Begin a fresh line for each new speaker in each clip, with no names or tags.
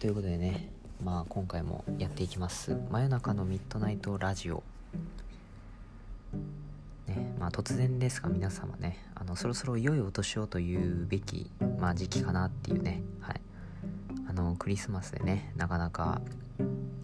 ということでねまあ今回もやっていきます。真夜中のミッドナイトラジオ。ねまあ突然ですが皆様ねあのそろそろ良いお年をというべき、まあ、時期かなっていうねはい。あのクリスマスでねなかなか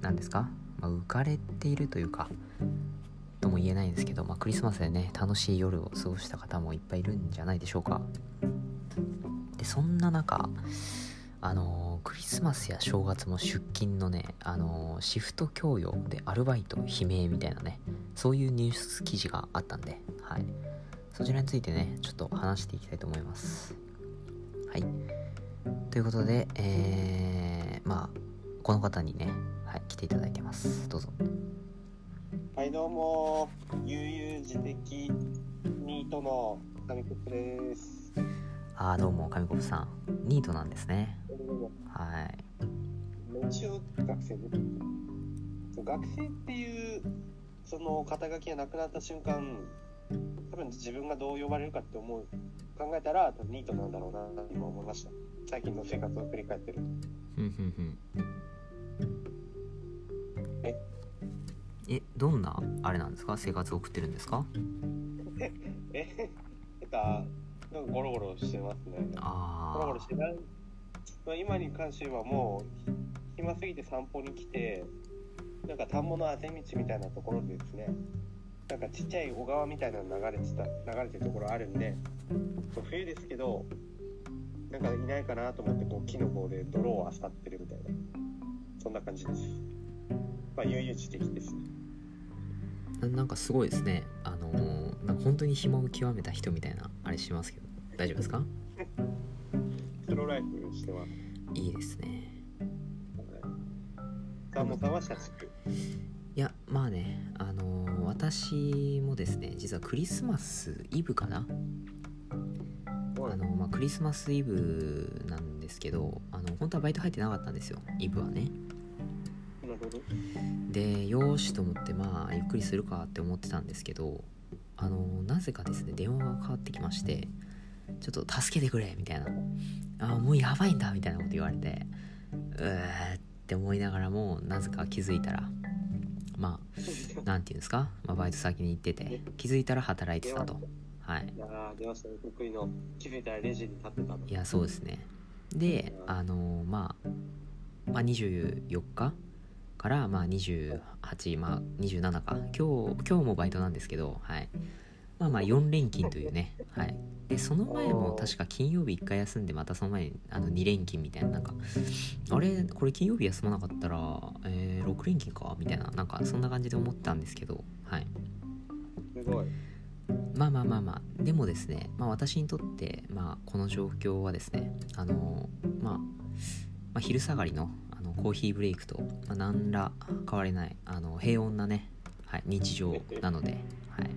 何ですか、まあ、浮かれているというかとも言えないんですけど、まあ、クリスマスでね楽しい夜を過ごした方もいっぱいいるんじゃないでしょうか。でそんな中あのクリスマスや正月も出勤のね、あのシフト供与でアルバイト悲鳴みたいなねそういうニュース記事があったんで、はい、そちらについてねちょっと話していきたいと思います。はい。ということでえー、まあこの方にね、はい、来ていただいてます。どうぞ。
はい、どうも、悠々自適ニートの神コップです。
ああどうも神子さん。ニートなんですね。はい。
一応学生で。学生っていう、その肩書きがなくなった瞬間、多分自分がどう呼ばれるかって思う、考えたら、多分ニートなんだろうなって今思いました。最近の生活を振り返ってると。
ふんふんふん。
え？
えどんなあれなんですか？生活を送ってるんですか？
え、てか、なんかゴロゴロしてますね。ゴロゴ
あ
ロしてない、まあ、今に関してはもうひ暇すぎて散歩に来てなんか田んぼのあぜ道みたいなところでですねなんかちっちゃい小川みたいなの流れてた流れてるところあるんでそう冬ですけどなんかいないかなと思ってこう木の棒で泥を漁ってるみたいな。そんな感じです。まあ悠々自適です。ね
なんかすごいですね。あのーなんか本当に暇を極めた人みたいなあれしますけど大丈夫ですか？
ソロライフしてます
いいですね。
さんは社畜
いやまあねあのー私もですね実はクリスマスイブかな？あの、まあ、クリスマスイブなんですけどあの本当はバイト入ってなかったんですよイブはね。
なるほど。
でよーしと思ってまあゆっくりするかって思ってたんですけどあのなぜかですね電話がかかってきましてちょっと助けてくれみたいな。あもうやばいんだみたいなこと言われて。うーって思いながらもなぜか気づいたら。まあなんていうんですか、まあ、バイト先に行ってて気づいたら働いてたと。はい。
いやー出ましたね得意の気づいたらレジに立ってたの
いやそうですね。であのまあ、まあ、24日からまあ28まあ27か。今日今日もバイトなんですけどはいまあまあ4連勤というね。はい。でその前も確か金曜日1回休んでまたその前にあの2連勤みたいな。なんかあれこれ金曜日休まなかったら、えー6連勤か？みたいな。なんかそんな感じで思ったんですけど。はい。
すごい。
まあまあまあまあ。でもですね、まあ、私にとって、まあ、この状況はですねあの、まあ、まあ昼下がりのあのコーヒーブレイクと、まあ、何ら変わりないあの平穏なね、はい、日常なので、はい、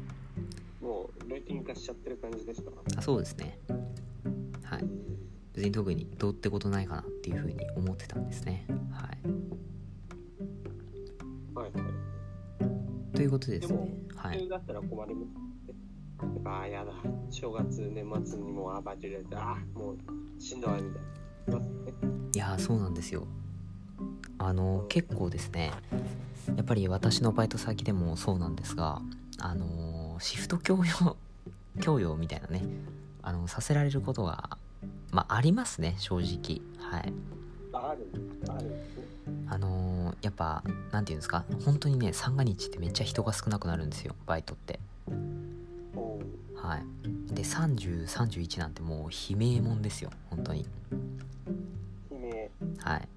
もうルーティン化しちゃってる感じですか？
あそうですね。はい。別に特にどうってことないかなっていうふうに思ってたんですね。はい。
はいはい。
ということでですね。はい。
だったら困りますね。ああやだ。正月年末にもう暴れられてああもうしんどいみたいな。ね
いやーそうなんですよ。あの結構ですね。やっぱり私のバイト先でもそうなんですがあのシフト供与供与みたいなねあのさせられることがまあありますね正直。はい。
あ
のやっぱなんていうんですか本当にね三が日ってめっちゃ人が少なくなるんですよバイトって。はい。で3031なんてもう悲鳴もんですよ本当に。
悲鳴。
はい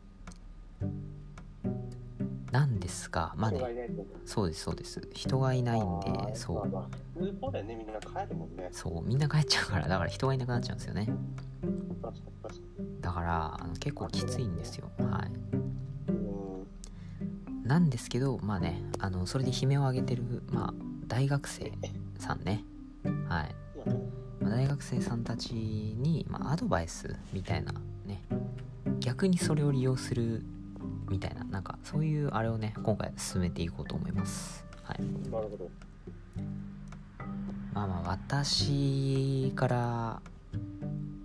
ですがまあね。そうですそうです。人がいないんでそう。
ねみんな帰るもんね。
そうみんな帰っちゃうからだから人がいなくなっちゃうんですよね。だからあの結構きついんですよ。はい。なんですけどまあねあのそれで悲鳴を上げてるまあ大学生さんね。はい、まあ大学生さんたちに、まあ、アドバイスみたいなね。逆にそれを利用するみたいななんかそういうあれをね今回進めていこうと思います。はい。
なるほど。
まあまあ私から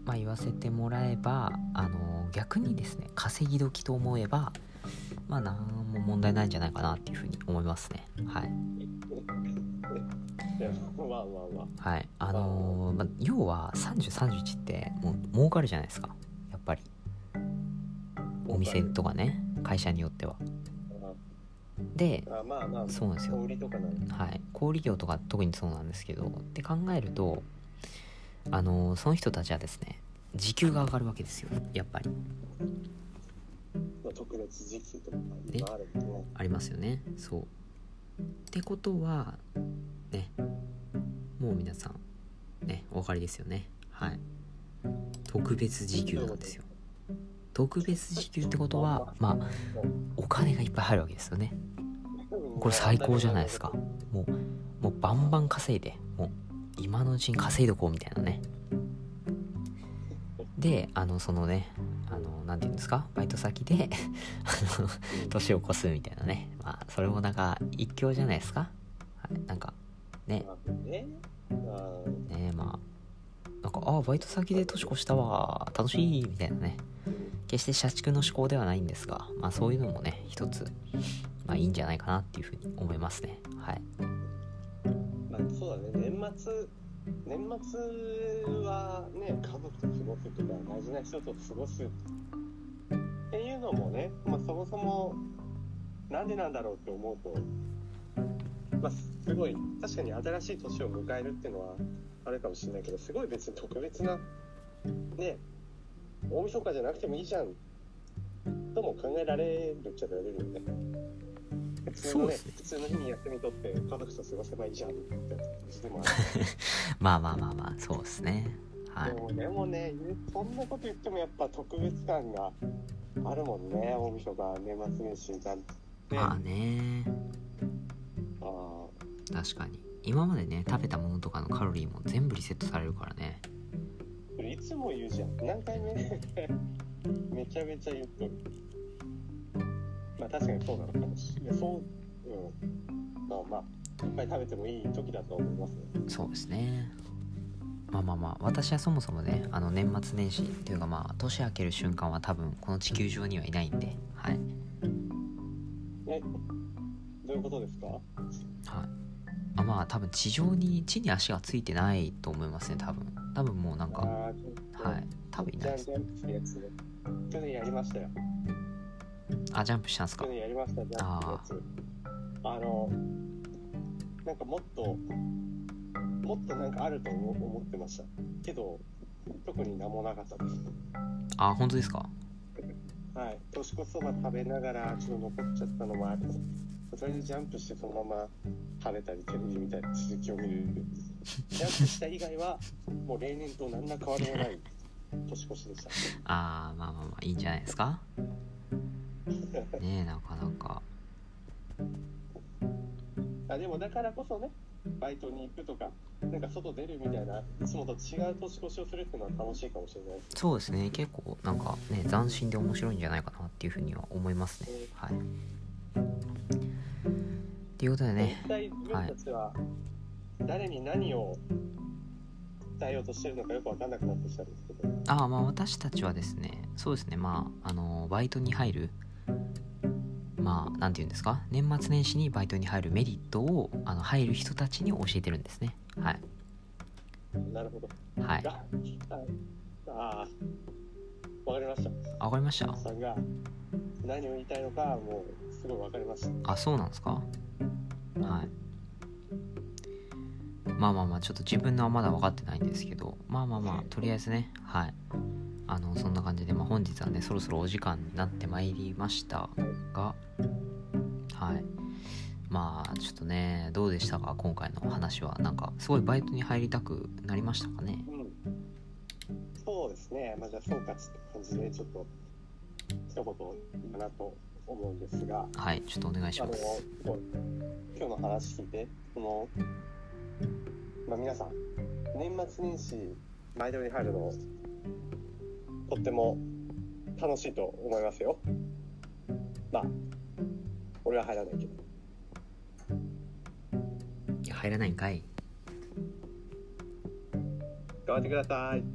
まあ、言わせてもらえばあの逆にですね稼ぎ時と思えばまあ何も問題ないんじゃないかなっていうふうに思いますね。はい。はい。あのーまあ、要は3031ってもう儲かるじゃないですか。やっぱり。お店とかね会社によっては。で
あまあまあ
そうなんですよ。はい、小売業とか特にそうなんですけどって考えるとあのその人たちはですね時給が上がるわけですよ。やっぱり。
まあ特別時期とかある
ありますよね。そう。ってことはねもう皆さんねお分かりですよね。はい。特別時給なんですよ特別時給ってことはまあお金がいっぱい入るわけですよね。これ最高じゃないですか。もうもうバンバン稼いでもう今のうちに稼いどこうみたいなね。であのそのねあのなんて言うんですか？バイト先で あの年を越すみたいなね。まあそれもなんか一興じゃないですか、はい、なんかね。
まあね。
まあ。なんかあバイト先で年越したわ楽しいみたいなね決して社畜の思考ではないんですがまあそういうのもね一つまあいいんじゃないかなっていうふうに思いますね。はい。
まあそうだね。年末年末はね家族と過ごすとか大事な人と過ごすっていうのもね、まあ、そもそもなんでなんだろうって思うと、まあ、すごい確かに新しい年を迎えるっていうのはあるかもしれないけどすごい別に特別なね大晦日じゃなくてもいいじゃん。とも考えられるっちゃられるよね。普通のね
そうですね。
普通の日に休み取って家族と過ごせばいいじゃんって。感じでもある
まあまあまあまあそうですね。はい。
でもねそんなこと言ってもやっぱ特別感があるもんね。大晦日年末年始なんて、
まあね。
あ
確かに。今までね食べたものとかのカロリーも全部リセットされるからね
つも言うじゃん。何回目？めちゃめちゃ言っとる。まあ確かにそうなのかもしれない。そううん。まあまあいっぱい食べてもいい時だと思いますね
そうですね。まあまあまあ私はそもそもねあの年末年始っていうかまあ年明ける瞬間は多分この地球上にはいないんではい。
えどういうことですか？
はい。あまあ多分地上に地に足がついてないと思いますね多分。多分もうなんかはい。多分いないです
ジャンプするやつ。ね去年やりましたよ。
あジャンプしたんすか？
去年やりましたジャンプのやつ。あのなんかもっともっとなんかあると思思ってました。けど特に何もなかったです。
あ本当ですか？
はい。年越しそば食べながらちょっと残っちゃったのもあってとりあえずジャンプしてそのまま食べたりテレビ見たり続きを見る。ジャンプした以外はもう例年と何ら変わりもない年越しでした
あーまあまあまあいいんじゃないですか？ねえなかなか。
あでもだからこそねバイトに行くとかなんか外出るみたいないつもと違う年越しをするっていうのは楽しいかもしれない
そうですね。結構なんかね斬新で面白いんじゃないかなっていうふうには思いますね。はい。っていうことでね。
は誰に何を伝えようとしてるのかよく分かんなくなってきたんですけど。
ああまあ私たちはですねそうですねまああのバイトに入るまあなんて言うんですか？年末年始にバイトに入るメリットをあの入る人たちに教えてるんですね。はい。
なるほど。
はい。
がああ分かりました。
あわかりました？
さんが何を言いたいのかもうすごい分かりました。
あそうなんですか？はいまあまあまあちょっと自分のはまだ分かってないんですけどまあまあまあとりあえずねはい。あのそんな感じで、まあ、本日はねそろそろお時間になってまいりましたがはい。まあちょっとねどうでしたか？今回の話は。なんかすごいバイトに入りたくなりましたかね？
うんそうですね。まあじゃあ総括って感じでちょっと一言かなと思うんですが。
はいちょっとお願いします。
今日の話聞いてその、まあ、皆さん年末年始バイトに入るのとっても楽しいと思いますよ。まあ俺は入らないけど。
いや入らないんかい。
頑張ってください